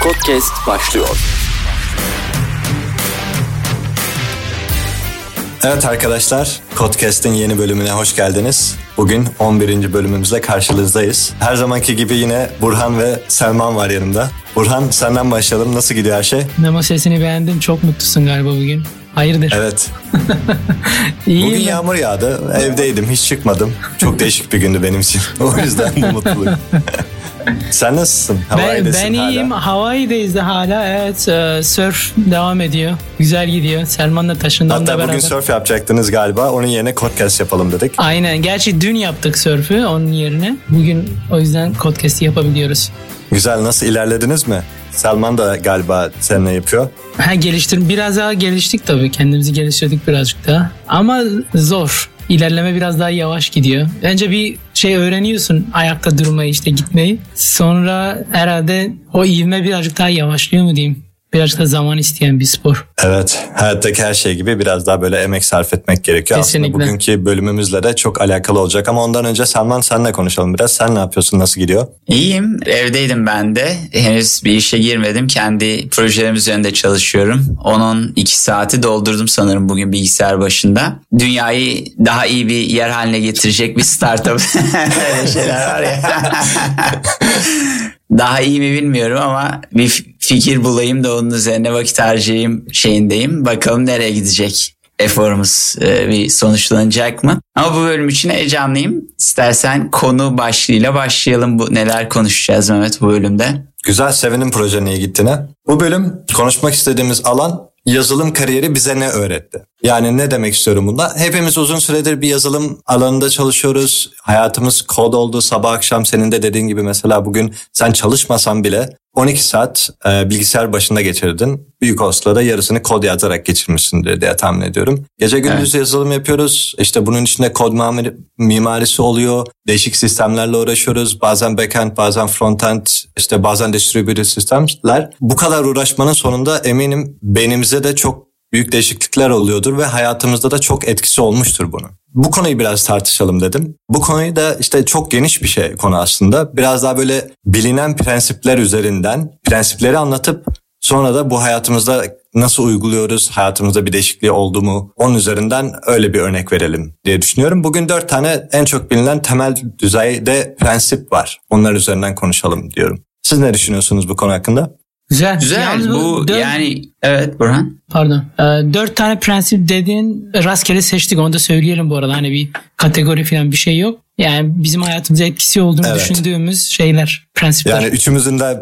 Podcast başlıyor. Evet arkadaşlar, Podcast'in yeni bölümüne hoş geldiniz. Bugün 11. bölümümüzle karşınızdayız. Her zamanki gibi yine Burhan ve Selman var yanımda. Burhan senden başlayalım. Nasıl gidiyor her şey? Nemo sesini beğendim. Çok mutlusun galiba bugün. Hayırdır? Evet. İyi Bugün mi? yağmur yağdı. Evdeydim. Hiç çıkmadım. Çok değişik bir gündü benim için. O yüzden de mutluyum. Sen nasılsın? Ben, Hawaii'desin ben iyiyim. hala. Hawaii'deyiz de hala. Evet. e, Surf devam ediyor. Güzel gidiyor. Selman'la taşından da Hatta beraber. bugün surf yapacaktınız galiba. Onun yerine podcast yapalım dedik. Aynen. Gerçi dün yaptık sörfü onun yerine. Bugün o yüzden podcast'i yapabiliyoruz. Güzel. Nasıl ilerlediniz mi? Selman da galiba seninle yapıyor. Ha geliştir biraz daha geliştik tabii. Kendimizi geliştirdik birazcık daha. Ama zor. İlerleme biraz daha yavaş gidiyor. Önce bir şey öğreniyorsun ayakta durmayı işte gitmeyi. Sonra herhalde o ivme birazcık daha yavaşlıyor mu diyeyim. Birazcık da zaman isteyen bir spor. Evet, hayattaki her şey gibi biraz daha böyle emek sarf etmek gerekiyor. Kesinlikle. Aslında bugünkü bölümümüzle de çok alakalı olacak ama ondan önce Selman senle konuşalım biraz. Sen ne yapıyorsun, nasıl gidiyor? İyiyim. Evdeydim ben de. Henüz bir işe girmedim. Kendi projelerim üzerinde çalışıyorum. Onun iki saati doldurdum sanırım bugün bilgisayar başında. Dünyayı daha iyi bir yer haline getirecek bir startup. Öyle şeyler var ya. daha iyi mi bilmiyorum ama bir fikir bulayım da onun üzerine vakit harcayayım şeyindeyim. Bakalım nereye gidecek eforumuz e, bir sonuçlanacak mı? Ama bu bölüm için heyecanlıyım. İstersen konu başlığıyla başlayalım. Bu neler konuşacağız Mehmet bu bölümde? Güzel, sevindim projenin iyi gittiğine. Bu bölüm konuşmak istediğimiz alan yazılım kariyeri bize ne öğretti? Yani ne demek istiyorum bunda? Hepimiz uzun süredir bir yazılım alanında çalışıyoruz. Hayatımız kod oldu sabah akşam senin de dediğin gibi mesela bugün sen çalışmasan bile 12 saat e, bilgisayar başında geçirdin. Büyük olasılıkla da yarısını kod yazarak geçirmişsindir diye tahmin ediyorum. Gece gündüz yazılım yapıyoruz. İşte bunun içinde kod mimarisi oluyor. Değişik sistemlerle uğraşıyoruz. Bazen backend, bazen frontend, işte bazen distributed sistemler. Bu kadar uğraşmanın sonunda eminim de çok büyük değişiklikler oluyordur ve hayatımızda da çok etkisi olmuştur bunun. Bu konuyu biraz tartışalım dedim. Bu konuyu da işte çok geniş bir şey konu aslında. Biraz daha böyle bilinen prensipler üzerinden prensipleri anlatıp sonra da bu hayatımızda nasıl uyguluyoruz, hayatımızda bir değişikliği oldu mu onun üzerinden öyle bir örnek verelim diye düşünüyorum. Bugün dört tane en çok bilinen temel düzeyde prensip var. Onlar üzerinden konuşalım diyorum. Siz ne düşünüyorsunuz bu konu hakkında? Güzel. Güzel. Yalnız bu dört- yani evet Burhan. Pardon. Ee, dört tane prensip dediğin rastgele seçtik. Onu da söyleyelim bu arada. Hani bir kategori falan bir şey yok. Yani bizim hayatımıza etkisi olduğunu Evet. düşündüğümüz şeyler, prensipler. Yani üçümüzün de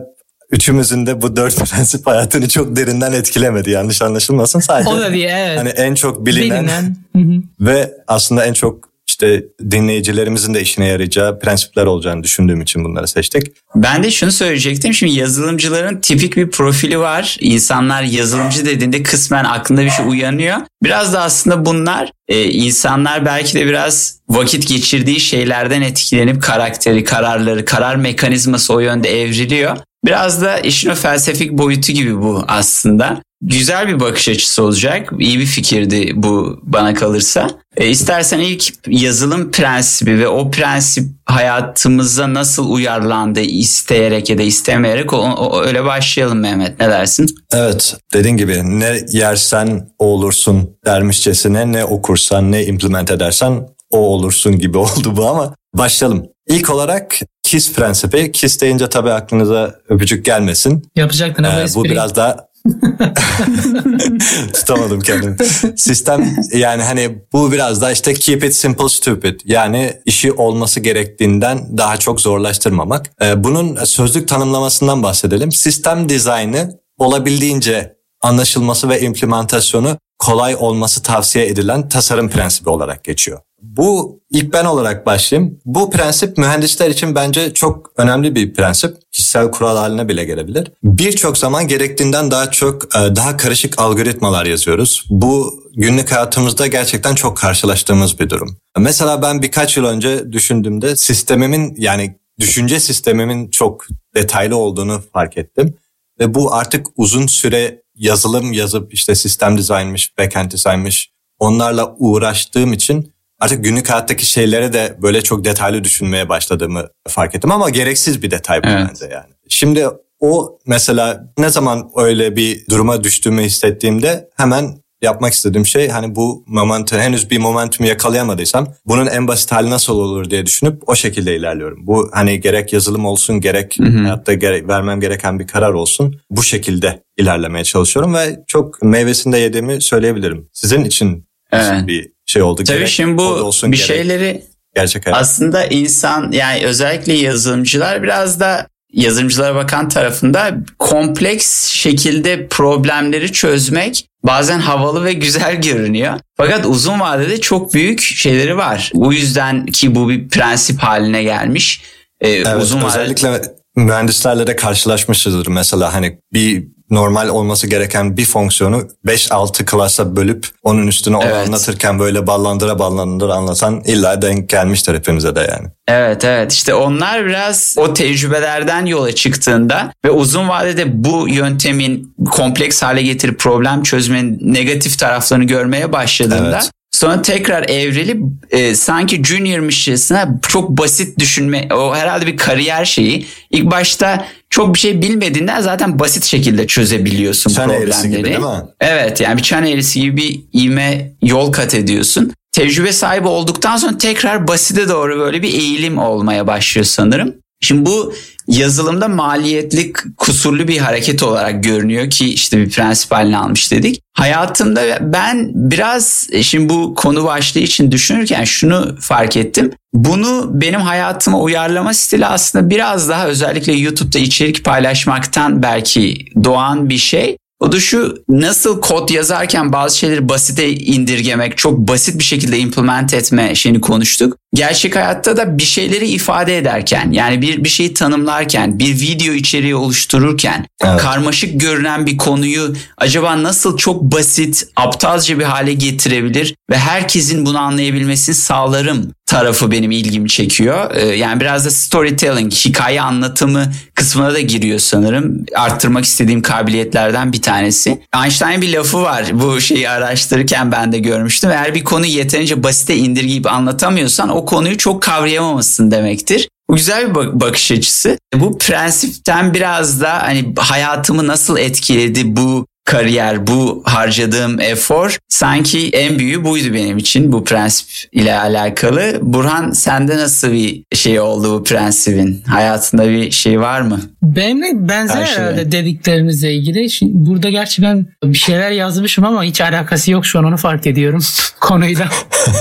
üçümüzün de bu dört prensip hayatını çok derinden etkilemedi. Yanlış anlaşılmasın sadece. o da diye evet. Hani en çok bilinen, Bilinen. Ve aslında en çok işte dinleyicilerimizin de işine yarayacağı prensipler olacağını düşündüğüm için bunları seçtik. Ben de şunu söyleyecektim. Şimdi yazılımcıların tipik bir profili var. İnsanlar yazılımcı dediğinde kısmen aklında bir şey uyanıyor. Biraz da aslında bunlar e, insanlar belki de biraz vakit geçirdiği şeylerden etkilenip karakteri, kararları, karar mekanizması o yönde evriliyor. Biraz da işin o felsefik boyutu gibi bu aslında. Güzel bir bakış açısı olacak. İyi bir fikirdi bu bana kalırsa. E, istersen ilk yazılım prensibi ve o prensip hayatımıza nasıl uyarlandı isteyerek ya da istemeyerek o, o- öyle başlayalım Mehmet ne dersin? Evet dediğin gibi ne yersen o olursun dermişçesine ne okursan ne implement edersen o olursun gibi oldu bu ama başlayalım. İlk olarak KISS prensibi. KISS deyince tabii aklınıza öpücük gelmesin. Yapacaktın ama Ee, bu biraz daha tutamadım kendimi. Sistem yani hani bu biraz daha işte keep it simple stupid. Yani işi olması gerektiğinden daha çok zorlaştırmamak. Ee, bunun sözlük tanımlamasından bahsedelim. Sistem dizaynı olabildiğince anlaşılması ve implementasyonu kolay olması tavsiye edilen tasarım prensibi olarak geçiyor. Bu ilk ben olarak başlayayım. Bu prensip mühendisler için bence çok önemli bir prensip. Kişisel kural haline bile gelebilir. Birçok zaman gerektiğinden daha çok e, daha karışık algoritmalar yazıyoruz. Bu günlük hayatımızda gerçekten çok karşılaştığımız bir durum. Mesela ben birkaç yıl önce düşündüğümde sistemimin yani düşünce sistemimin çok detaylı olduğunu fark ettim. Ve bu artık uzun süre yazılım yazıp işte sistem dizaynmış, backend dizaynmış onlarla uğraştığım için artık günlük hayattaki şeylere de böyle çok detaylı düşünmeye başladığımı fark ettim ama gereksiz bir detay bu Evet. bence yani. Şimdi o mesela ne zaman öyle bir duruma düştüğümü hissettiğimde hemen yapmak istediğim şey hani bu momentum henüz bir momentumu yakalayamadıysam bunun en basit hali nasıl olur diye düşünüp o şekilde ilerliyorum. Bu hani gerek yazılım olsun gerek hı hayatta gerek, vermem gereken bir karar olsun bu şekilde ilerlemeye çalışıyorum ve çok meyvesini de yediğimi söyleyebilirim. Sizin için evet. bir şey oldu. Tabii gerek, şimdi bu olsun, bir gerek, şeyleri gerçek hayat. aslında insan yani özellikle yazılımcılar biraz da yazılımcılara bakan tarafında kompleks şekilde problemleri çözmek bazen havalı ve güzel görünüyor. Fakat uzun vadede çok büyük şeyleri var. Bu yüzden ki bu bir prensip haline gelmiş. Ee, evet, uzun özellikle vadede... mühendislerle de karşılaşmışızdır. Mesela hani bir normal olması gereken bir fonksiyonu 5-6 klasa bölüp onun üstüne onu evet. anlatırken böyle ballandıra ballandıra anlatan illa denk gelmiştir hepimize de yani. Evet evet işte onlar biraz o tecrübelerden yola çıktığında ve uzun vadede bu yöntemin kompleks hale getirip problem çözmenin negatif taraflarını görmeye başladığında evet. Sonra tekrar evrilip e, sanki juniormışçasına çok basit düşünme o herhalde bir kariyer şeyi. İlk başta çok bir şey bilmediğinden zaten basit şekilde çözebiliyorsun çan problemleri. Gibi, değil mi? Evet yani bir çan eğrisi gibi bir ivme yol kat ediyorsun. Tecrübe sahibi olduktan sonra tekrar basite doğru böyle bir eğilim olmaya başlıyor sanırım. Şimdi bu yazılımda maliyetli kusurlu bir hareket olarak görünüyor ki işte bir prensip haline almış dedik. Hayatımda ben biraz e, şimdi bu konu başlığı için düşünürken şunu fark ettim. Bunu benim hayatıma uyarlama stili aslında biraz daha özellikle YouTube'da içerik paylaşmaktan belki doğan bir şey. O da şu nasıl kod yazarken bazı şeyleri basite indirgemek, çok basit bir şekilde implement etme şeyini konuştuk. Gerçek hayatta da bir şeyleri ifade ederken yani bir bir şeyi tanımlarken, bir video içeriği oluştururken evet. karmaşık görünen bir konuyu acaba nasıl çok basit, aptalca bir hale getirebilir ve herkesin bunu anlayabilmesini sağlarım tarafı benim ilgimi çekiyor. Ee, yani biraz da storytelling, hikaye anlatımı kısmına da giriyor sanırım. Arttırmak istediğim kabiliyetlerden bir tanesi. Einstein bir lafı var. Bu şeyi araştırırken ben de görmüştüm. Eğer bir konu yeterince basite indirgeyip anlatamıyorsan o konuyu çok kavrayamamışsın demektir. Bu güzel bir bakış açısı. Bu prensipten biraz da hani hayatımı nasıl etkiledi bu kariyer, bu harcadığım efor sanki en büyüğü buydu benim için bu prensip ile alakalı. Burhan sende nasıl bir şey oldu bu prensibin? Hayatında bir şey var mı? Benimle benzer Karşı herhalde dediklerinizle ilgili. Şimdi burada gerçi ben bir şeyler yazmışım ama hiç alakası yok şu an onu fark ediyorum konuyla.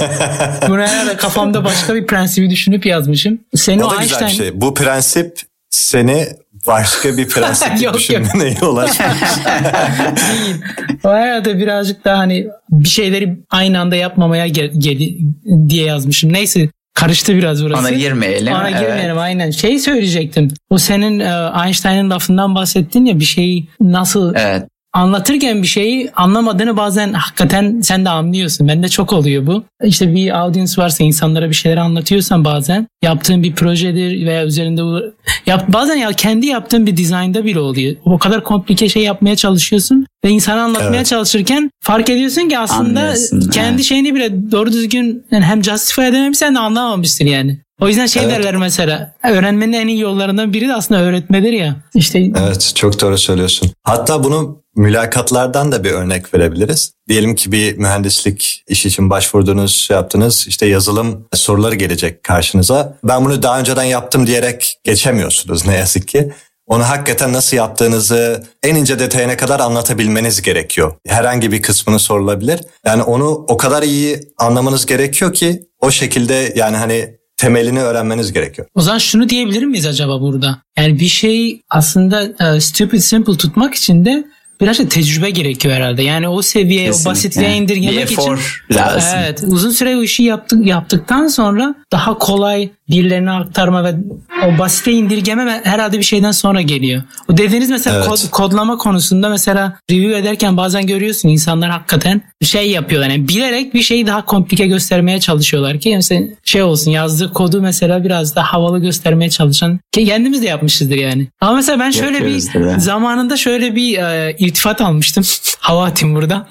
Buraya da kafamda başka bir prensibi düşünüp yazmışım. Senin o, o da Einstein... güzel bir şey. Bu prensip seni başka bir prensip yok, düşünmene yol açmış. Değil. O herhalde birazcık daha hani bir şeyleri aynı anda yapmamaya gel, gel diye yazmışım. Neyse karıştı biraz burası. Ona girmeyelim. Ona evet. girmeyelim aynen. Şey söyleyecektim. O senin e, Einstein'ın lafından bahsettin ya bir şeyi nasıl evet anlatırken bir şeyi anlamadığını bazen hakikaten sen de anlıyorsun. Bende çok oluyor bu. İşte bir audience varsa insanlara bir şeyler anlatıyorsan bazen yaptığın bir projedir veya üzerinde yap, bazen ya kendi yaptığın bir dizaynda bile oluyor. O kadar komplike şey yapmaya çalışıyorsun ve insana anlatmaya evet. çalışırken fark ediyorsun ki aslında Anlıyorsun, kendi evet. şeyini bile doğru düzgün yani hem justify edememişsin de anlamamışsın yani. O yüzden şey evet. derler mesela öğrenmenin en iyi yollarından biri de aslında öğretmedir ya. İşte Evet çok doğru söylüyorsun. Hatta bunu mülakatlardan da bir örnek verebiliriz. Diyelim ki bir mühendislik iş için başvurdunuz, şey yaptınız. işte yazılım soruları gelecek karşınıza. Ben bunu daha önceden yaptım diyerek geçemiyorsunuz ne yazık ki. Onu hakikaten nasıl yaptığınızı en ince detayına kadar anlatabilmeniz gerekiyor. Herhangi bir kısmını sorulabilir. Yani onu o kadar iyi anlamanız gerekiyor ki o şekilde yani hani temelini öğrenmeniz gerekiyor. O zaman şunu diyebilir miyiz acaba burada? Yani bir şey aslında uh, stupid simple tutmak için de biraz da tecrübe gerekiyor herhalde. Yani o seviyeye, Kesinlikle. o basitliğe indirgemek için lazım. Evet, uzun süre o işi yaptık yaptıktan sonra daha kolay birilerine aktarma ve o basite indirgeme herhalde bir şeyden sonra geliyor. O dediğiniz mesela evet. kod, kodlama konusunda mesela review ederken bazen görüyorsun insanlar hakikaten şey yapıyorlar. Yani bilerek bir şeyi daha komplike göstermeye çalışıyorlar ki mesela şey olsun yazdığı kodu mesela biraz daha havalı göstermeye çalışan ki kendimiz de yapmışızdır yani. Ama mesela ben şöyle bir zamanında şöyle bir e, iltifat almıştım. Hava atayım burada.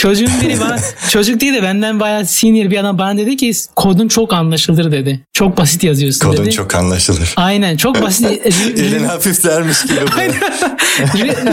Çocuğun biri bana çocuk değil de benden bayağı senior bir adam bana dedi ki kodun çok anlaşılır dedi. Çok basit yazıyorsun Kodun dedi. çok anlaşılır. Aynen çok basit. Elin hafiflermiş gibi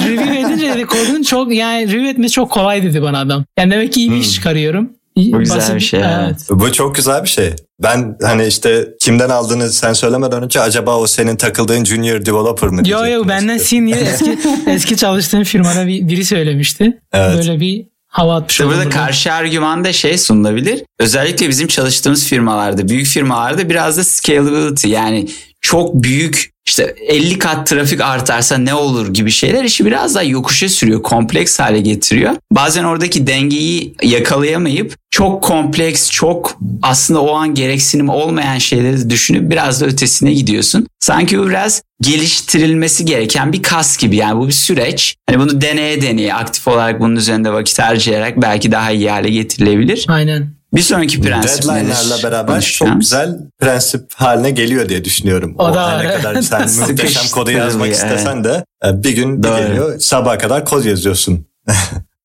review edince dedi kodun çok yani review etmesi çok kolay dedi bana adam. Yani demek ki iyi bir iş çıkarıyorum. İyi- Bu güzel bir şey, Evet. Bu çok güzel bir şey. Ben hani işte kimden aldığını sen söylemeden önce acaba o senin takıldığın junior developer mı Yo diyecektim yo benden senior eski eski çalıştığım firmada bir, biri söylemişti. Evet. Böyle bir hava atmış İşte burada. karşı argüman da şey sunulabilir. Özellikle bizim çalıştığımız firmalarda, büyük firmalarda biraz da scalability yani çok büyük işte 50 kat trafik artarsa ne olur gibi şeyler işi biraz daha yokuşa sürüyor, kompleks hale getiriyor. Bazen oradaki dengeyi yakalayamayıp çok kompleks, çok aslında o an gereksinim olmayan şeyleri düşünüp biraz da ötesine gidiyorsun. Sanki bu biraz geliştirilmesi gereken bir kas gibi yani bu bir süreç. Hani bunu deneye deneye aktif olarak bunun üzerinde vakit harcayarak belki daha iyi hale getirilebilir. Aynen. Bir sonraki prensip Deadline'larla beraber Konuşacağım. çok güzel prensip haline geliyor diye düşünüyorum. O da her var, ne kadar sen muhteşem kodu yazmak Sıkıştırılıyor, istesen de e, bir gün bir Doğru. geliyor sabaha kadar kod yazıyorsun.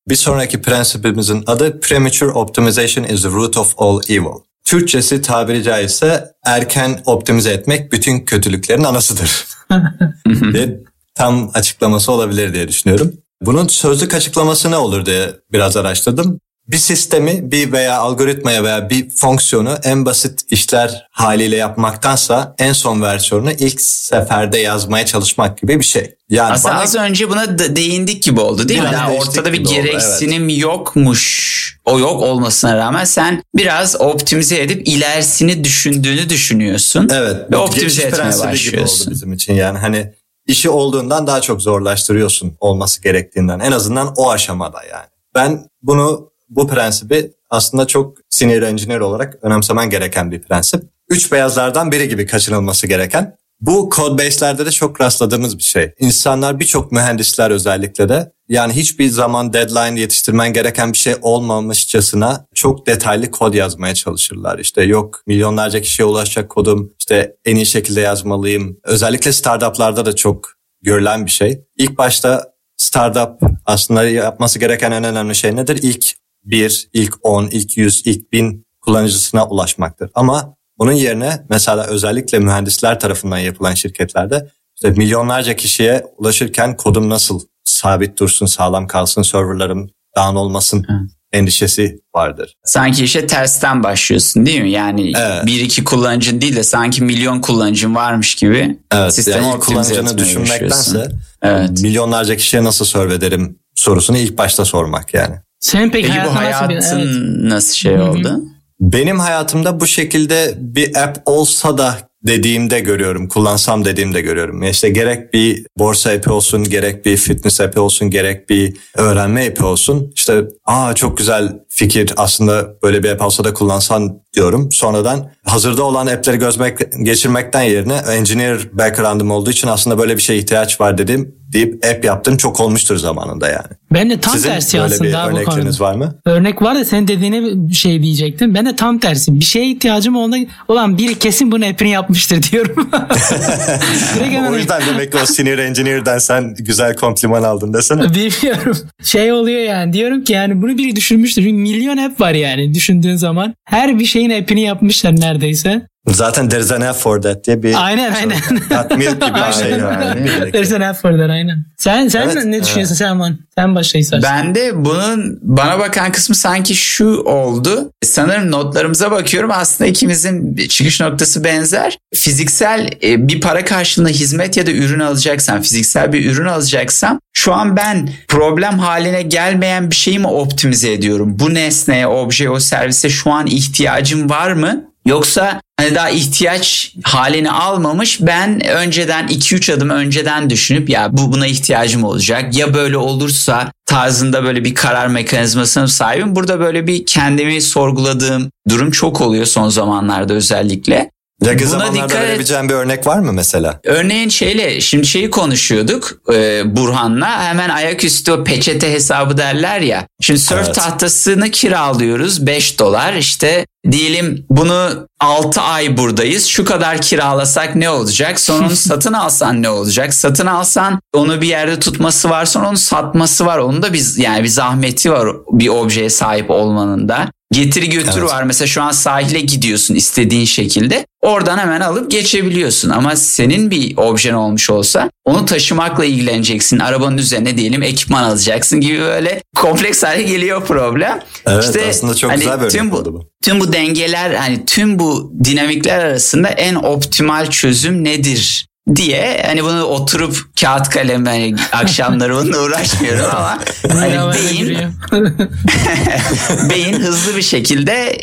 bir sonraki prensibimizin adı Premature Optimization is the root of all evil. Türkçesi tabiri caizse erken optimize etmek bütün kötülüklerin anasıdır. diye tam açıklaması olabilir diye düşünüyorum. Bunun sözlük açıklaması ne olur diye biraz araştırdım. Bir sistemi bir veya algoritmaya veya bir fonksiyonu en basit işler haliyle yapmaktansa en son versiyonunu ilk seferde yazmaya çalışmak gibi bir şey. Yani Aslında bana az önce buna değindik gibi oldu değil mi? Değiştik ortada bir gibi oldu, gereksinim yokmuş. O yok olmasına rağmen sen biraz optimize edip ilerisini düşündüğünü düşünüyorsun. Evet. Ve optimize etmeye prensibi gibi başlıyorsun. oldu bizim için yani hani işi olduğundan daha çok zorlaştırıyorsun olması gerektiğinden. En azından o aşamada yani. Ben bunu bu prensibi aslında çok senior engineer olarak önemsemen gereken bir prensip. Üç beyazlardan biri gibi kaçınılması gereken. Bu code base'lerde de çok rastladığımız bir şey. İnsanlar birçok mühendisler özellikle de yani hiçbir zaman deadline yetiştirmen gereken bir şey olmamışçasına çok detaylı kod yazmaya çalışırlar. İşte yok milyonlarca kişiye ulaşacak kodum işte en iyi şekilde yazmalıyım. Özellikle startuplarda da çok görülen bir şey. İlk başta startup aslında yapması gereken en önemli şey nedir? İlk bir, ilk 10, ilk 100, ilk 1000 kullanıcısına ulaşmaktır. Ama bunun yerine mesela özellikle mühendisler tarafından yapılan şirketlerde işte milyonlarca kişiye ulaşırken kodum nasıl sabit dursun, sağlam kalsın, serverlarım down olmasın endişesi vardır. Sanki işe tersten başlıyorsun değil mi? Yani Evet. bir iki kullanıcın değil de sanki milyon kullanıcın varmış gibi Evet, sistemi yani kullanıcını düşünmektense. Evet. milyonlarca kişiye nasıl serve ederim sorusunu ilk başta sormak yani. Senin peki, Peki bu hayatın nasıl bir... Evet. nasıl şey oldu? Benim hayatımda bu şekilde bir app olsa da dediğimde görüyorum, kullansam dediğimde görüyorum. İşte gerek bir borsa app'i olsun, gerek bir fitness app'i olsun, gerek bir öğrenme app'i olsun. İşte aa çok güzel fikir aslında böyle bir app olsa da kullansan diyorum. Sonradan hazırda olan app'leri gözmek, geçirmekten yerine engineer background'ım olduğu için aslında böyle bir şeye ihtiyaç var dedim deyip app yaptım çok olmuştur zamanında yani. Ben de tam Sizin tersi böyle bir aslında konuda. örnekleriniz var mı? Örnek var da senin dediğine bir şey diyecektim. Ben de tam tersi. Bir şeye ihtiyacım olduğunda olan biri kesin bunu app'ini yapmıştır diyorum. O yüzden demek ki o senior engineer'den sen güzel kompliman aldın desene. Bilmiyorum. Şey oluyor yani diyorum ki yani bunu biri düşünmüştür. Çünkü milyon app var yani düşündüğün zaman. Her bir şeyin app'ini yapmışlar neredeyse. Zaten there's an app for that diye bir Aynen aynen. Hot milk gibi bir şey Aynen. yani. There's an app for that aynen. Sen, sen Evet, ne düşünüyorsun Selman? Sen başla istersen. Ben de bunun bana bakan kısmı sanki şu oldu. Sanırım notlarımıza bakıyorum. Aslında ikimizin çıkış noktası benzer. Fiziksel e, bir para karşılığında hizmet ya da ürün alacaksam, fiziksel bir ürün alacaksam şu an ben problem haline gelmeyen bir şeyi mi optimize ediyorum? Bu nesneye, objeye, o servise şu an ihtiyacım var mı? Yoksa hani daha ihtiyaç halini almamış ben önceden 2-3 adım önceden düşünüp ya bu buna ihtiyacım olacak ya böyle olursa tarzında böyle bir karar mekanizmasına sahibim. Burada böyle bir kendimi sorguladığım durum çok oluyor son zamanlarda özellikle. Yakın Buna zamanlarda dikkat et. verebileceğin bir örnek var mı mesela? Örneğin şeyle şimdi şeyi konuşuyorduk e, Burhan'la hemen ayaküstü o peçete hesabı derler ya. Şimdi surf Evet. tahtasını kiralıyoruz 5 dolar işte diyelim bunu 6 ay buradayız şu kadar kiralasak ne olacak sonra onu satın alsan ne olacak satın alsan onu bir yerde tutması var sonra onu satması var onun da biz yani bir zahmeti var bir objeye sahip olmanın da. Getiri götür Evet. var. Mesela şu an sahile gidiyorsun istediğin şekilde. Oradan hemen alıp geçebiliyorsun. Ama senin bir objen olmuş olsa onu taşımakla ilgileneceksin. Arabanın üzerine diyelim ekipman alacaksın gibi böyle kompleks hale geliyor problem. Evet İşte aslında çok hani güzel bir tüm bu, bu. Tüm bu dengeler hani tüm bu dinamikler arasında en optimal çözüm nedir diye hani bunu oturup kağıt kalem hani akşamları bununla uğraşmıyorum ama hani beyin beyin hızlı bir şekilde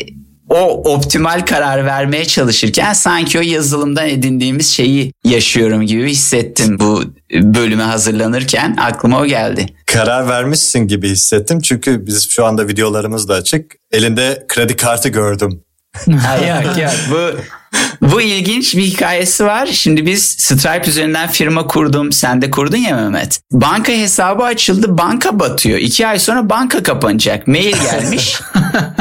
o optimal karar vermeye çalışırken sanki o yazılımdan edindiğimiz şeyi yaşıyorum gibi hissettim bu bölüme hazırlanırken aklıma o geldi. Karar vermişsin gibi hissettim çünkü biz şu anda videolarımız da açık. Elinde kredi kartı gördüm. Ha, yok yok bu bu ilginç bir hikayesi var. Şimdi biz Stripe üzerinden firma kurdum. Sen de kurdun ya Mehmet. Banka hesabı açıldı. Banka batıyor. İki ay sonra banka kapanacak. Mail gelmiş.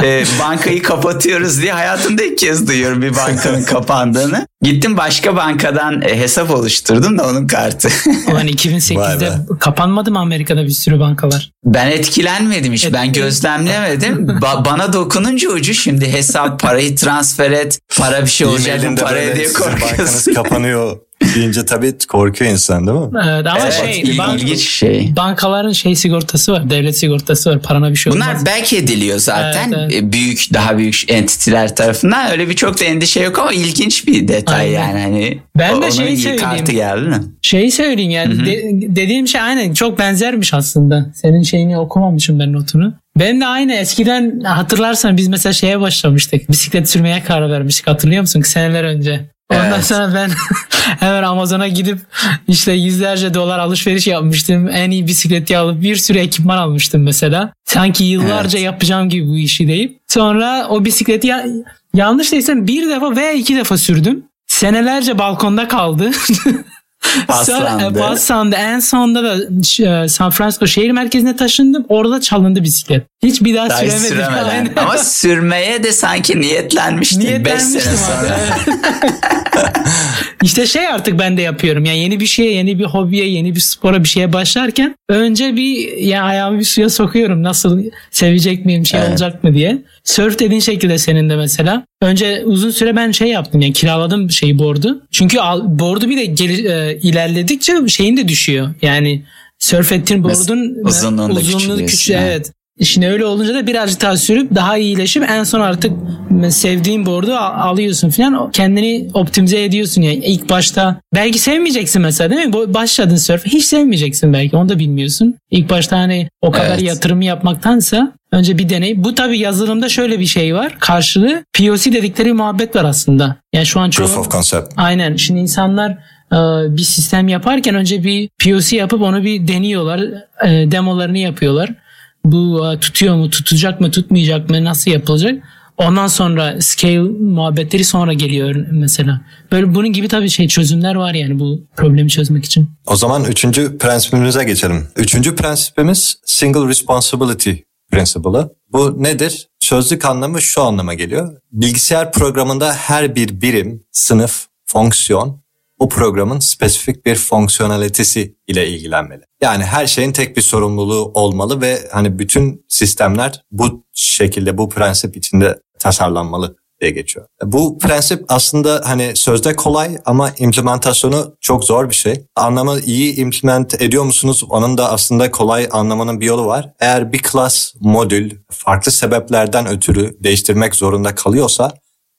Ee, bankayı kapatıyoruz diye hayatımda ilk kez duyuyorum bir bankanın kapandığını. Gittim başka bankadan e, hesap oluşturdum da onun kartı. Ulan Vay 2008'de be. kapanmadı mı Amerika'da bir sürü bankalar? Ben etkilenmedim hiç. Ben gözlemlemedim. Ba- bana dokununca ucu şimdi hesap parayı transfer et. Para bir şey E-mailinde paraya diye bankanız korkuyorsun. kapanıyor deyince tabii korkuyor insan değil mi? Evet, ama Evet, şey il- bank- ilginç şey. bankaların şey sigortası var. Devlet sigortası var. Parana bir şey olmaz. Bunlar back ediliyor zaten Evet, E, büyük daha büyük entitiler tarafından öyle bir çok da endişe yok ama ilginç bir detay Aynen. yani hani Ben de onun şeyi söyleyeyim. kartı geldi mi? Şeyi söyleyeyim yani de- dediğim şey aynen çok benzermiş aslında. Senin şeyini okumamışım ben notunu. Ben de aynı eskiden hatırlarsan biz mesela şeye başlamıştık. Bisiklet sürmeye karar vermiştik hatırlıyor musun? Seneler önce. Ondan Evet. sonra ben hemen Amazon'a gidip işte yüzlerce dolar alışveriş yapmıştım. En iyi bisikleti alıp bir sürü ekipman almıştım mesela. Sanki yıllarca yapacağım gibi bu işi deyip. Sonra o bisikleti ya- yanlış değilsem bir defa veya iki defa sürdüm. Senelerce balkonda kaldı. E, Paslandı. paslandı. En sonunda da e, San Francisco şehir merkezine taşındım. Orada çalındı bisiklet. Hiç bir daha Daha süremedim. süremeden. Ama sürmeye de sanki niyetlenmiştin 5 sene sonra. işte şey artık ben de yapıyorum. Yani yeni bir şeye, yeni bir hobiye, yeni bir spora bir şeye başlarken önce bir ya ayağımı bir suya sokuyorum. Nasıl sevecek miyim, şey Evet. olacak mı diye. Surf dediğin şekilde senin de mesela. Önce uzun süre ben şey yaptım yani kiraladım şeyi board'u. Çünkü al, board'u bir de geri, e, ilerledikçe şeyin de düşüyor. Yani surf ettiğin board'un uzunluğunu da küçülüyorsun, küçük ha. evet. Şimdi öyle olunca da birazcık daha sürüp daha iyileşip en son artık sevdiğin board'u al- alıyorsun falan. Kendini optimize ediyorsun yani ilk başta. Belki sevmeyeceksin mesela değil mi? Başladın surf hiç sevmeyeceksin belki onu da bilmiyorsun. İlk başta hani o kadar Evet. yatırımı yapmaktansa önce bir deney. Bu tabii yazılımda şöyle bir şey var. Karşılığı POC dedikleri muhabbet var aslında. Yani şu an çoğu... Proof of concept. Aynen. Şimdi insanlar e, bir sistem yaparken önce bir POC yapıp onu bir deniyorlar. E, demolarını yapıyorlar. Bu e, tutuyor mu, tutacak mı, tutmayacak mı, nasıl yapılacak? Ondan sonra scale muhabbetleri sonra geliyor mesela. Böyle bunun gibi tabii şey çözümler var yani bu problemi çözmek için. O zaman üçüncü prensibimize geçelim. Üçüncü prensibimiz single responsibility principle'ı. Bu nedir? Sözlük anlamı şu anlama geliyor. Bilgisayar programında her bir birim, sınıf, fonksiyon o programın spesifik bir fonksiyonalitesi ile ilgilenmeli. Yani her şeyin tek bir sorumluluğu olmalı ve hani bütün sistemler bu şekilde bu prensip içinde tasarlanmalı diye geçiyor. Bu prensip aslında hani sözde kolay ama implementasyonu çok zor bir şey. Anlamı iyi implement ediyor musunuz? Onun da aslında kolay anlamanın bir yolu var. Eğer bir class, modül farklı sebeplerden ötürü değiştirmek zorunda kalıyorsa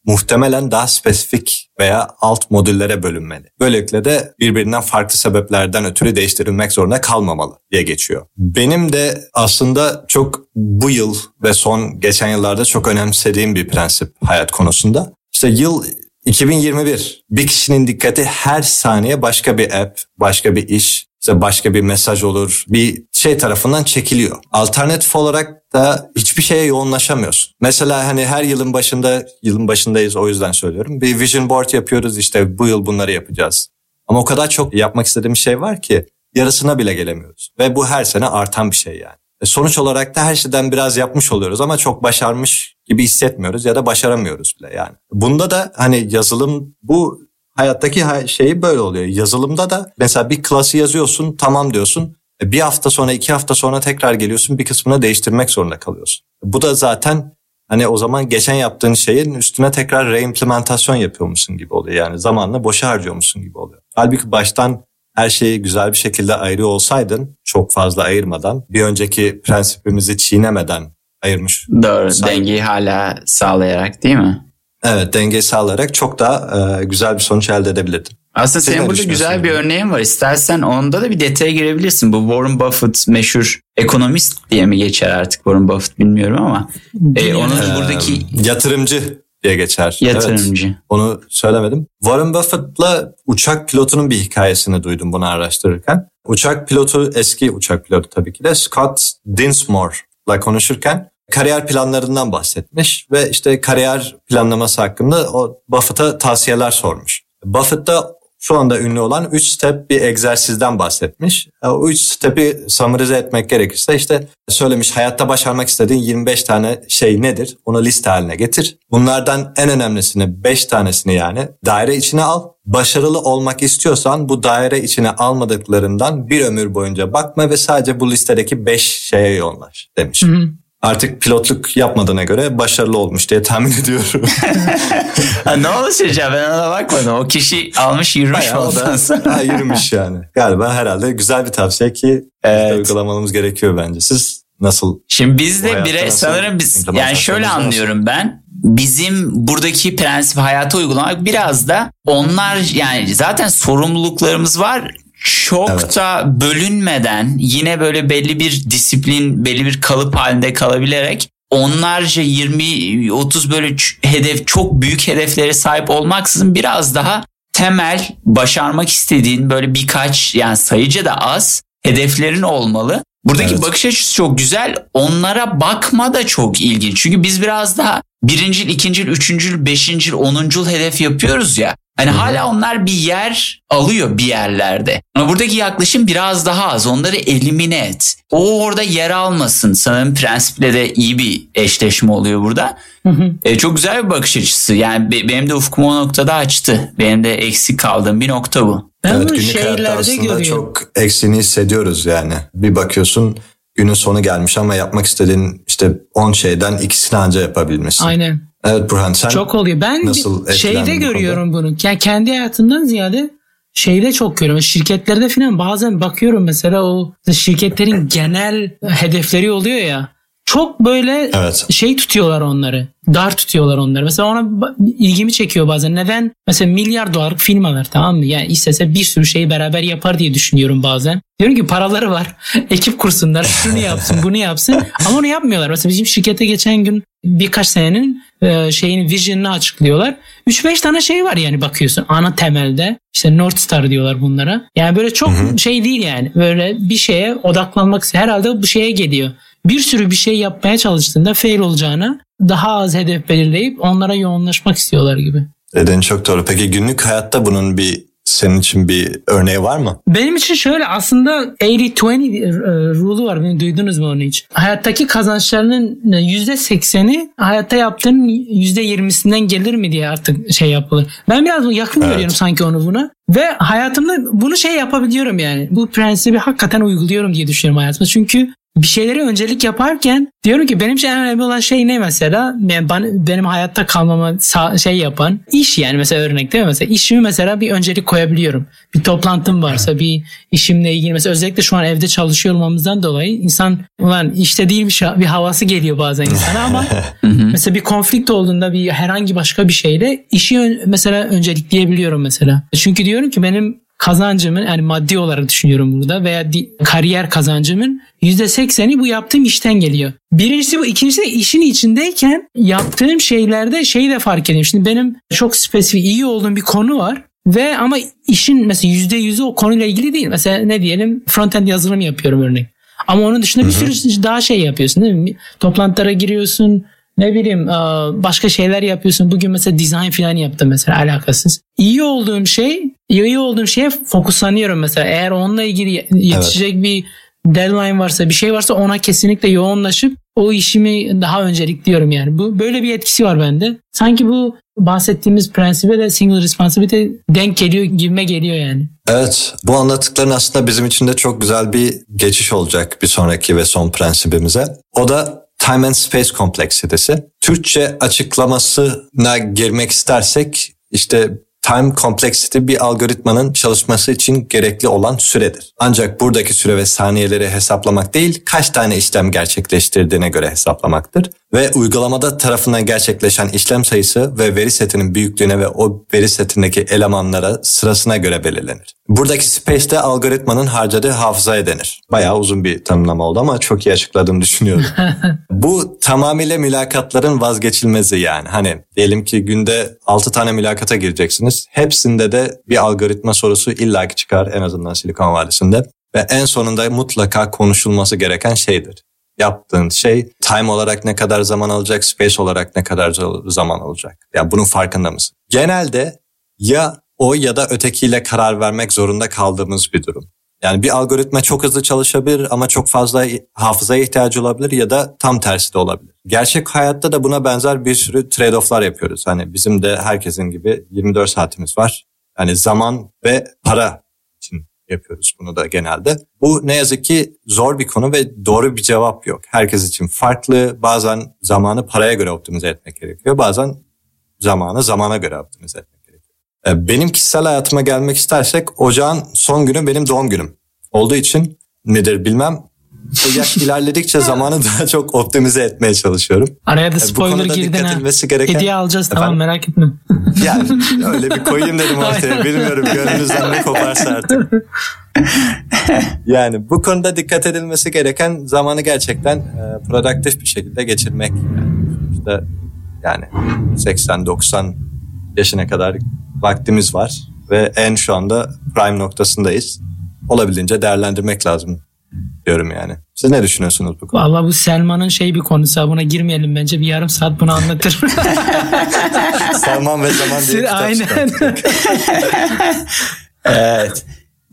muhtemelen daha spesifik veya alt modüllere bölünmeli. Böylelikle de birbirinden farklı sebeplerden ötürü değiştirilmek zorunda kalmamalı diye geçiyor. Benim de aslında çok bu yıl ve son geçen yıllarda çok önemsediğim bir prensip hayat konusunda. İşte yıl 2021 bir kişinin dikkati her saniye başka bir app, başka bir iş, işte başka bir mesaj olur. Bir şey tarafından çekiliyor. Alternatif olarak da hiçbir şeye yoğunlaşamıyorsun. Mesela hani her yılın başında, yılın başındayız o yüzden söylüyorum. Bir vision board yapıyoruz işte bu yıl bunları yapacağız. Ama o kadar çok yapmak istediğim şey var ki yarısına bile gelemiyoruz. Ve bu her sene artan bir şey yani. E, sonuç olarak da her şeyden biraz yapmış oluyoruz ama çok başarmış gibi hissetmiyoruz ya da başaramıyoruz bile yani. Bunda da hani yazılım bu hayattaki şeyi böyle oluyor. Yazılımda da mesela bir klası yazıyorsun tamam diyorsun. E, bir hafta sonra iki hafta sonra tekrar geliyorsun bir kısmını değiştirmek zorunda kalıyorsun. Bu da zaten hani o zaman geçen yaptığın şeyin üstüne tekrar reimplementasyon yapıyormuşsun gibi oluyor. Yani zamanla boşa harcıyormuşsun gibi oluyor. Halbuki baştan her şeyi güzel bir şekilde ayırıyor olsaydın çok fazla ayırmadan bir önceki prensipimizi çiğnemeden ayırmış. Doğru olsaydın. dengeyi hala sağlayarak değil mi? Evet dengeyi sağlayarak çok daha e, güzel bir sonuç elde edebilirdin. Aslında senin burada güzel bir örneğin var. İstersen onda da bir detaya girebilirsin. Bu Warren Buffett meşhur ekonomist diye mi geçer artık Warren Buffett bilmiyorum ama. E, onun ee, buradaki... Yatırımcı diye geçer. Yatırımcı. Evet, onu söylemedim. Warren Buffett'la uçak pilotunun bir hikayesini duydum bunu araştırırken. Uçak pilotu eski uçak pilotu tabii ki de Scott Dinsmore'la konuşurken kariyer planlarından bahsetmiş ve işte kariyer planlaması hakkında o Buffett'a tavsiyeler sormuş. Buffett da şu anda ünlü olan 3 step bir egzersizden bahsetmiş. E, o 3 step'i summarize etmek gerekirse işte söylemiş hayatta başarmak istediğin 25 tane şey nedir? Onu liste haline getir. Bunlardan en önemlisini 5 tanesini yani daire içine al. Başarılı olmak istiyorsan bu daire içine almadıklarından bir ömür boyunca bakma ve sadece bu listedeki 5 şeye yoğunlaş demiş. Hı hı artık pilotluk yapmadığına göre başarılı olmuş diye tahmin ediyorum. ne olacak ben ona bakmadım. O kişi almış yürümüş ondan sonra. ha, yürümüş yani. Galiba herhalde güzel bir tavsiye ki evet. uygulamamız gerekiyor bence. Siz nasıl? Şimdi biz de bire sanırım biz yani şöyle anlıyorum ben. Bizim buradaki prensip hayata uygulamak biraz da onlar yani zaten sorumluluklarımız var çok evet. da bölünmeden yine böyle belli bir disiplin, belli bir kalıp halinde kalabilerek onlarca 20 30 böyle hedef çok büyük hedeflere sahip olmaksızın biraz daha temel başarmak istediğin böyle birkaç yani sayıca da az hedeflerin olmalı. Buradaki evet. bakış açısı çok güzel. Onlara bakma da çok ilginç. Çünkü biz biraz daha birincil, ikincil, üçüncül, beşincil, onuncul hedef yapıyoruz ya. Hani Hı-hı. hala onlar bir yer alıyor bir yerlerde. Ama buradaki yaklaşım biraz daha az. Onları elimine et. O orada yer almasın. Sanırım prensiple de iyi bir eşleşme oluyor burada. E, çok güzel bir bakış açısı. Yani benim de ufkumu o noktada açtı. Benim de eksik kaldığım bir nokta bu. Ben evet günlük hayatta aslında görüyorum. çok eksiğini hissediyoruz yani. Bir bakıyorsun günün sonu gelmiş ama yapmak istediğin işte 10 şeyden ikisini anca yapabilmişsin. Aynen. Evet Burhan sen Çok oluyor. Ben nasıl şeyde görüyorum bunu. Yani kendi hayatımdan ziyade şeyde çok görüyorum. Şirketlerde falan bazen bakıyorum mesela o şirketlerin genel hedefleri oluyor ya. Çok böyle evet. şey tutuyorlar onları. Dar tutuyorlar onları. Mesela ona ilgimi çekiyor bazen. Neden? Mesela milyar dolarlık firmalar tamam mı? Yani istese bir sürü şeyi beraber yapar diye düşünüyorum bazen. Diyorum ki paraları var. Ekip kursunlar. Şunu yapsın, bunu yapsın. Ama onu yapmıyorlar. Mesela bizim şirkete geçen gün birkaç senenin e, şeyini vision'ını açıklıyorlar. 3-5 tane şey var yani bakıyorsun ana temelde. İşte North Star diyorlar bunlara. Yani böyle çok hı hı. şey değil yani. Böyle bir şeye odaklanmak herhalde bu şeye geliyor bir sürü bir şey yapmaya çalıştığında fail olacağını daha az hedef belirleyip onlara yoğunlaşmak istiyorlar gibi. Dediğin çok doğru. Peki günlük hayatta bunun bir senin için bir örneği var mı? Benim için şöyle aslında 80-20 e, rule'u var. Beni duydunuz mu onu hiç? Hayattaki kazançlarının %80'i hayatta yaptığın %20'sinden gelir mi diye artık şey yapılır. Ben biraz yakın evet. görüyorum sanki onu buna. Ve hayatımda bunu şey yapabiliyorum yani. Bu prensibi hakikaten uyguluyorum diye düşünüyorum hayatımda. Çünkü bir şeyleri öncelik yaparken diyorum ki benim için en önemli olan şey ne mesela? Yani ben, benim hayatta kalmama şey yapan iş yani mesela örnek değil mi? Mesela işimi mesela bir öncelik koyabiliyorum. Bir toplantım varsa bir işimle ilgili mesela özellikle şu an evde çalışıyor olmamızdan dolayı insan ulan işte değilmiş bir havası geliyor bazen insana ama mesela bir konflikt olduğunda bir herhangi başka bir şeyle işi mesela öncelikleyebiliyorum mesela. Çünkü diyorum ki benim kazancımın yani maddi olarak düşünüyorum burada veya di- kariyer kazancımın %80'i bu yaptığım işten geliyor. Birincisi bu. ikincisi de işin içindeyken yaptığım şeylerde şeyi de fark ediyorum. Şimdi benim çok spesifik iyi olduğum bir konu var. Ve ama işin mesela yüzde yüzü o konuyla ilgili değil. Mesela ne diyelim frontend yazılım yapıyorum örnek. Ama onun dışında bir sürü daha şey yapıyorsun değil mi? Toplantılara giriyorsun. Ne bileyim başka şeyler yapıyorsun. Bugün mesela design falan yaptım mesela alakasız. İyi olduğum şey, iyi olduğum şeye fokuslanıyorum mesela. Eğer onunla ilgili yetişecek evet. bir deadline varsa bir şey varsa ona kesinlikle yoğunlaşıp o işimi daha öncelikliyorum yani. Bu böyle bir etkisi var bende. Sanki bu bahsettiğimiz prensibe de single responsibility denk geliyor gibime geliyor yani. Evet bu anlattıkların aslında bizim için de çok güzel bir geçiş olacak bir sonraki ve son prensibimize. O da time and space kompleksitesi. Türkçe açıklamasına girmek istersek işte time complexity bir algoritmanın çalışması için gerekli olan süredir. Ancak buradaki süre ve saniyeleri hesaplamak değil, kaç tane işlem gerçekleştirdiğine göre hesaplamaktır. Ve uygulamada tarafından gerçekleşen işlem sayısı ve veri setinin büyüklüğüne ve o veri setindeki elemanlara sırasına göre belirlenir. Buradaki space de algoritmanın harcadığı hafızaya denir. Bayağı uzun bir tanımlama oldu ama çok iyi açıkladığımı düşünüyorum. Bu tamamıyla mülakatların vazgeçilmezi yani. Hani diyelim ki günde 6 tane mülakata gireceksiniz. Hepsinde de bir algoritma sorusu illaki çıkar en azından Silikon Vadisi'nde. Ve en sonunda mutlaka konuşulması gereken şeydir. Yaptığın şey time olarak ne kadar zaman alacak, space olarak ne kadar zaman alacak. Yani bunun farkında mısın? Genelde ya o ya da ötekiyle karar vermek zorunda kaldığımız bir durum. Yani bir algoritma çok hızlı çalışabilir ama çok fazla hafızaya ihtiyacı olabilir ya da tam tersi de olabilir. Gerçek hayatta da buna benzer bir sürü trade-off'lar yapıyoruz. Hani bizim de herkesin gibi 24 saatimiz var. Hani zaman ve para yapıyoruz bunu da genelde. Bu ne yazık ki zor bir konu ve doğru bir cevap yok. Herkes için farklı. Bazen zamanı paraya göre optimize etmek gerekiyor. Bazen zamanı zamana göre optimize etmek e, benim kişisel hayatıma gelmek istersek ocağın son günü benim doğum günüm. Olduğu için nedir bilmem. Yaş ilerledikçe zamanı daha çok optimize etmeye çalışıyorum. Araya da e, spoiler girdin ha. Gereken... Hediye alacağız Efendim? tamam merak etme. Yani öyle bir koyayım dedim ortaya. Bilmiyorum gönlünüzden ne koparsa artık. yani bu konuda dikkat edilmesi gereken zamanı gerçekten e, produktif bir şekilde geçirmek. Yani işte yani 80-90 yaşına kadar vaktimiz var ve en şu anda prime noktasındayız. Olabildiğince değerlendirmek lazım diyorum yani. Siz ne düşünüyorsunuz bu konuda? Valla bu Selman'ın şey bir konusu. Buna girmeyelim bence. Bir yarım saat bunu anlatır. Selman ve Zaman diye kitap Aynen. evet.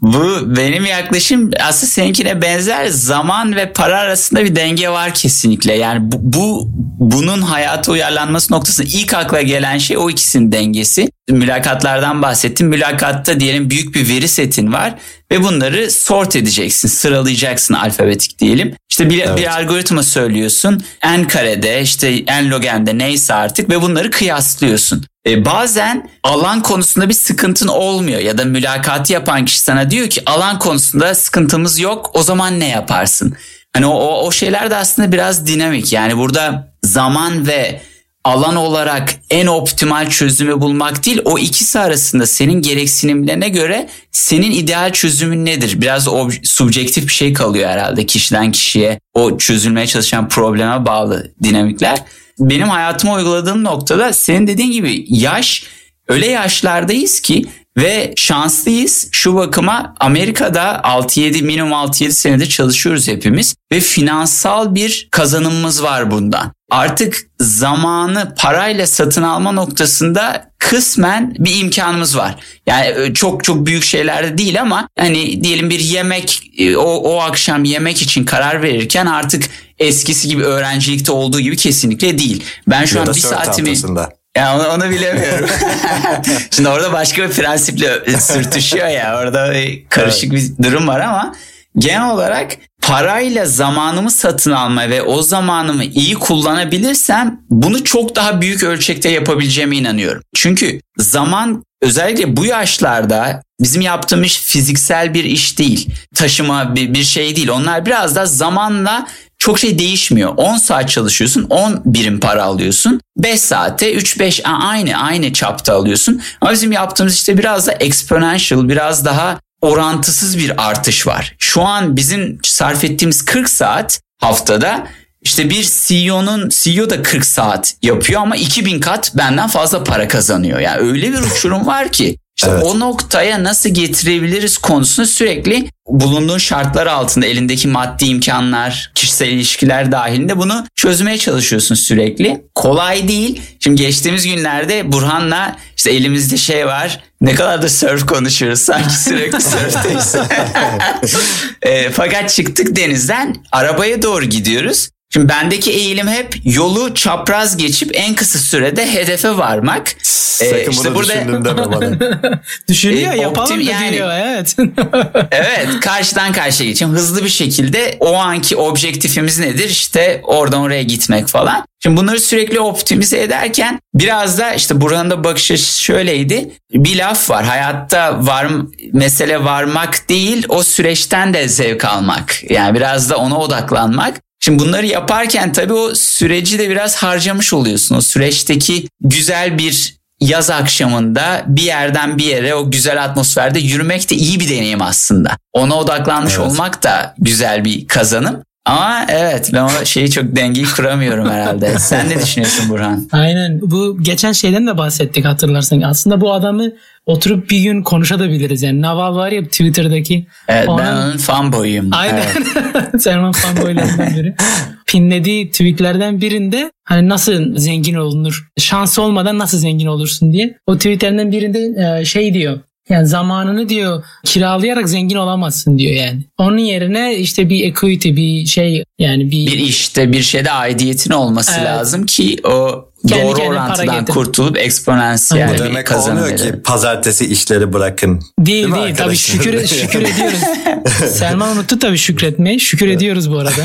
Bu benim yaklaşım aslında seninkine benzer zaman ve para arasında bir denge var kesinlikle. Yani bu, bu bunun hayata uyarlanması noktasında ilk akla gelen şey o ikisinin dengesi. Mülakatlardan bahsettim. Mülakatta diyelim büyük bir veri setin var ve bunları sort edeceksin, sıralayacaksın alfabetik diyelim. İşte bir, evet. bir algoritma söylüyorsun. En karede işte en logende neyse artık ve bunları kıyaslıyorsun. E, bazen alan konusunda bir sıkıntın olmuyor ya da mülakatı yapan kişi sana diyor ki alan konusunda sıkıntımız yok o zaman ne yaparsın? Hani o, o, şeyler de aslında biraz dinamik yani burada zaman ve alan olarak en optimal çözümü bulmak değil o ikisi arasında senin gereksinimlerine göre senin ideal çözümün nedir? Biraz o subjektif bir şey kalıyor herhalde kişiden kişiye o çözülmeye çalışan probleme bağlı dinamikler. Benim hayatıma uyguladığım noktada senin dediğin gibi yaş öyle yaşlardayız ki ve şanslıyız şu bakıma Amerika'da 6-7 minimum 6-7 senedir çalışıyoruz hepimiz ve finansal bir kazanımımız var bundan. Artık zamanı parayla satın alma noktasında kısmen bir imkanımız var. Yani e, çok çok büyük şeylerde değil ama hani diyelim bir yemek e, o, o akşam yemek için karar verirken artık eskisi gibi öğrencilikte olduğu gibi kesinlikle değil. Ben şu ya an bir saatimi tahtasında. Ya onu, onu bilemiyorum. Şimdi orada başka bir prensiple sürtüşüyor ya. Orada karışık evet. bir durum var ama genel olarak parayla zamanımı satın alma ve o zamanımı iyi kullanabilirsem bunu çok daha büyük ölçekte yapabileceğime inanıyorum. Çünkü zaman özellikle bu yaşlarda bizim yaptığımız fiziksel bir iş değil. Taşıma bir, bir şey değil. Onlar biraz da zamanla çok şey değişmiyor. 10 saat çalışıyorsun 10 birim para alıyorsun. 5 saate 3-5 aynı aynı çapta alıyorsun. Ama bizim yaptığımız işte biraz da exponential biraz daha orantısız bir artış var. Şu an bizim sarf ettiğimiz 40 saat haftada işte bir CEO'nun CEO da 40 saat yapıyor ama 2000 kat benden fazla para kazanıyor. Yani öyle bir uçurum var ki İşte Evet. o noktaya nasıl getirebiliriz konusunu sürekli bulunduğun şartlar altında elindeki maddi imkanlar, kişisel ilişkiler dahilinde bunu çözmeye çalışıyorsun sürekli. Kolay değil. Şimdi geçtiğimiz günlerde Burhan'la işte elimizde şey var. Ne kadar da surf konuşuyoruz sanki sürekli surfteyiz. E, fakat çıktık denizden arabaya doğru gidiyoruz. Şimdi bendeki eğilim hep yolu çapraz geçip en kısa sürede hedefe varmak. Sakın işte bunu burada- düşündüm deme bana. Düşünüyor E, yapalım da yani. diyor evet. Evet karşıdan karşıya geçeyim. Hızlı bir şekilde o anki objektifimiz nedir? İşte oradan oraya gitmek falan. Şimdi bunları sürekli optimize ederken biraz da işte buranın da bakış açısı şöyleydi. Bir laf var hayatta var mesele varmak değil o süreçten de zevk almak. Yani biraz da ona odaklanmak. Şimdi bunları yaparken tabii o süreci de biraz harcamış oluyorsun. O süreçteki güzel bir yaz akşamında bir yerden bir yere o güzel atmosferde yürümek de iyi bir deneyim aslında. Ona odaklanmış Evet. olmak da güzel bir kazanım. Ama evet ben o şeyi çok dengeyi kuramıyorum herhalde. Sen ne düşünüyorsun Burhan? Aynen. Bu geçen şeyden de bahsettik hatırlarsan. Aslında bu adamı oturup bir gün konuşabiliriz. Yani Naval var ya Twitter'daki. Evet ben Onun- fanboyuyum. Aynen. Evet. Selman fanboylarından biri. Pinlediği tweetlerden birinde hani nasıl zengin olunur, şans olmadan nasıl zengin olursun diye. O tweetlerinden birinde e, şey diyor. Yani zamanını diyor kiralayarak zengin olamazsın diyor yani. Onun yerine işte bir equity bir şey yani bir, Bir işte bir şeyde aidiyetin olması Evet. lazım ki o Kendi doğru orantıdan kurtulup eksponansiyel Bu bir demek kazanım olmuyor ki pazartesi işleri bırakın. Değil mi değil, tabii şükür, şükür ediyoruz. Selman unuttu tabii şükretmeyi. Şükür ediyoruz bu arada.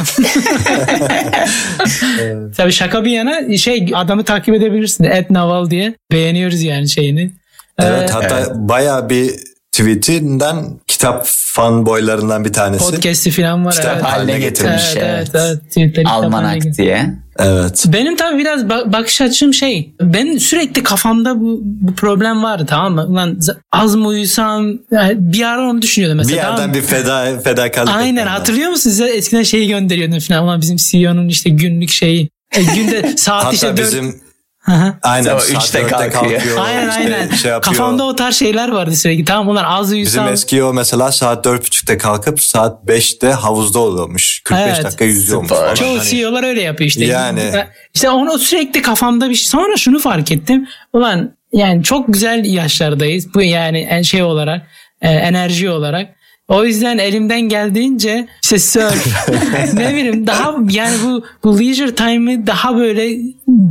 tabii şaka bir yana şey adamı takip edebilirsin. Ed Naval diye. Beğeniyoruz yani şeyini. Evet Ee, hatta bayağı bir tweetinden kitap fanboylarından bir tanesi. podcast'i falan var. Kitap evet. haline getirmiş. Evet, evet, evet. evet. Almanak diye. Evet. Benim tabii biraz ba- bakış açım şey. Ben sürekli kafamda bu, bu problem vardı tamam mı? Ulan az mı uyusam? Yani bir ara onu düşünüyordum Bir mesela. tamam mı? yerden bir feda fedakarlık. Aynen hatırlıyor musun? Size eskiden şeyi gönderiyordum falan. Ulan bizim CEO'nun işte günlük şeyi. E, günde saat Hatta işte dört- bizim Hı hı. Aynen saat üçte dörtte kalkıyor. kalkıyor. aynen işte aynen. Şey yapıyor. Kafamda o tarz şeyler vardı sürekli. Tamam ulan az Bizim uyusam. eski o mesela saat dört buçukta kalkıp saat beşte havuzda oluyormuş. 45 Evet. dakika yüzüyormuş. Falan. Çoğu Hani- CEO'lar öyle yapıyor işte. Yani. İşte onu sürekli kafamda bir şey. Sonra şunu fark ettim. Ulan yani çok güzel yaşlardayız. Bu yani en şey olarak e, enerji olarak. O yüzden elimden geldiğince işte surf ne bileyim daha yani bu bu leisure time'ı daha böyle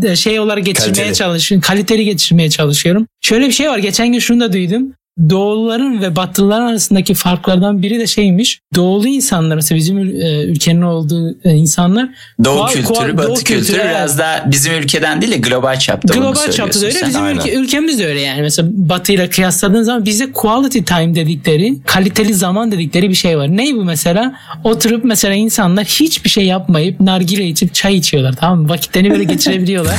e, şey olarak geçirmeye çalışıyorum. Kaliteli geçirmeye çalışıyorum. Şöyle bir şey var. Geçen gün şunu da duydum. Doğuluların ve batılıların arasındaki farklardan biri de şeymiş. Doğulu insanlar mesela bizim e, ülkenin olduğu e, insanlar Doğu Kual- kültürü, kual- batı Doğu kültürü kültürü, biraz daha bizim ülkeden değil de global çapta Global çapta da öyle. Bizim sen. Aynen. ülke, ülkemiz de öyle yani. Mesela Batı ile kıyasladığın zaman bize quality time dedikleri, kaliteli zaman dedikleri bir şey var. Ney bu mesela? Oturup mesela insanlar hiçbir şey yapmayıp nargile içip çay içiyorlar tamam mı? Vakitlerini böyle geçirebiliyorlar.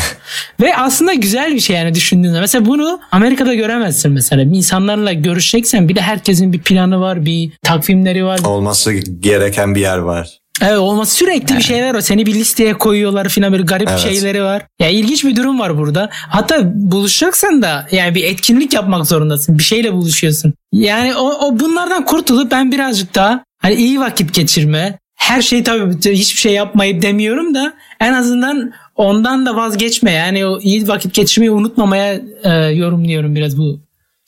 Ve aslında güzel bir şey yani düşündüğün zaman. Mesela bunu Amerika'da göremezsin mesela. İnsanlarla görüşeceksen bir de herkesin bir planı var, bir takvimleri var, Olması gereken bir yer var. Evet olmaz sürekli bir şeyler var. Seni bir listeye koyuyorlar falan böyle garip Evet. şeyleri var. Ya ilginç bir durum var burada. Hatta buluşacaksan da yani bir etkinlik yapmak zorundasın. Bir şeyle buluşuyorsun. Yani o, o bunlardan kurtulup ben birazcık daha hani iyi vakit geçirme. Her şey tabii hiçbir şey yapmayıp demiyorum da en azından ondan da vazgeçme. Yani o iyi vakit geçirmeyi unutmamaya e, yorumluyorum biraz bu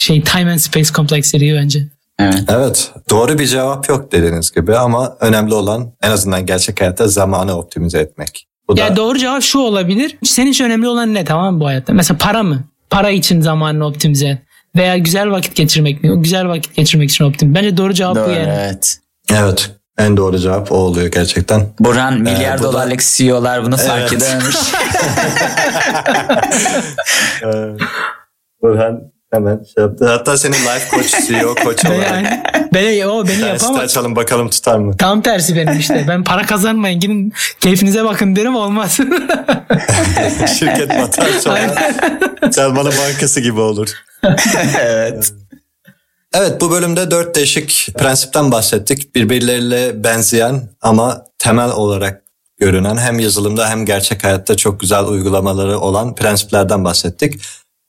şey time and space kompleksleri bence. Evet. Evet doğru bir cevap yok dediğiniz gibi ama önemli olan en azından gerçek hayatta zamanı optimize etmek. Bu Ya da doğru cevap şu olabilir. Senin için önemli olan ne tamam mı bu hayatta? Mesela para mı? Para için zamanını optimize et. Veya güzel vakit geçirmek mi? Güzel vakit geçirmek için optimize. Bence doğru cevap bu Doğru yani. evet. evet en doğru cevap o oluyor gerçekten. Burhan milyar bu da- dolarlık CEO'lar bunu fark Evet. edememiş. Burhan hemen şey yaptı. Hatta senin life coach, CEO koç Ben, olarak. yani, beni, o beni yapamaz. açalım bakalım tutar mı? Tam tersi benim işte. Ben para kazanmayın. Gidin keyfinize bakın derim olmaz. Şirket batar sonra Selman'ın bankası gibi olur. evet. Evet bu bölümde dört değişik prensipten bahsettik. Birbirleriyle benzeyen ama temel olarak görünen hem yazılımda hem gerçek hayatta çok güzel uygulamaları olan prensiplerden bahsettik.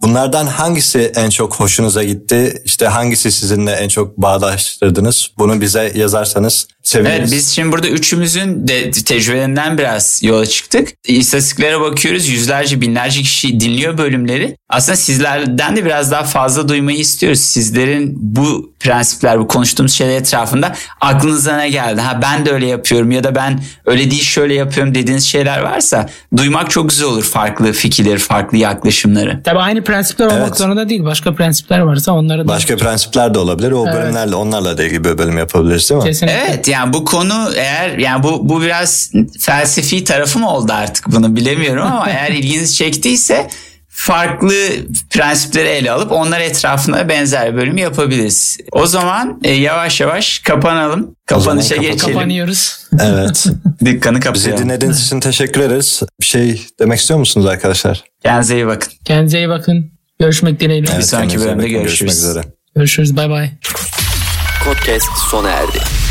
Bunlardan hangisi en çok hoşunuza gitti? İşte hangisi sizinle en çok bağdaştırdınız? Bunu bize yazarsanız seviniriz. Evet biz şimdi burada üçümüzün de tecrübelerinden biraz yola çıktık. İstatistiklere bakıyoruz yüzlerce binlerce kişi dinliyor bölümleri. Aslında sizlerden de biraz daha fazla duymayı istiyoruz. Sizlerin bu prensipler bu konuştuğumuz şeyler etrafında aklınıza ne geldi? Ha ben de öyle yapıyorum ya da ben öyle değil şöyle yapıyorum dediğiniz şeyler varsa duymak çok güzel olur farklı fikirleri, farklı yaklaşımları. Tabii aynı prensipler olmak Evet. zorunda değil. Başka prensipler varsa onları da Başka prensipler de olabilir. O Evet. bölümlerle onlarla da ilgili bir bölüm yapabiliriz değil mi? kesinlikle. Evet yani bu konu eğer yani bu bu biraz felsefi tarafı mı oldu artık bunu bilemiyorum ama eğer ilginizi çektiyse farklı prensipleri ele alıp onlar etrafında benzer bir bölüm yapabiliriz. O zaman e, yavaş yavaş kapanalım. Kapanışa kapatalım. geçelim. Kapanıyoruz. Evet. Dükkanı Bizi kapayalım. dinlediğiniz için teşekkür ederiz. Bir şey demek istiyor musunuz arkadaşlar? Kendinize iyi bakın. Kendinize iyi bakın. Görüşmek dileğiyle. Evet, sonraki kendinize bölümde bakın. görüşürüz. Görüşmek üzere. Görüşürüz. Bay bay. Podcast sona erdi.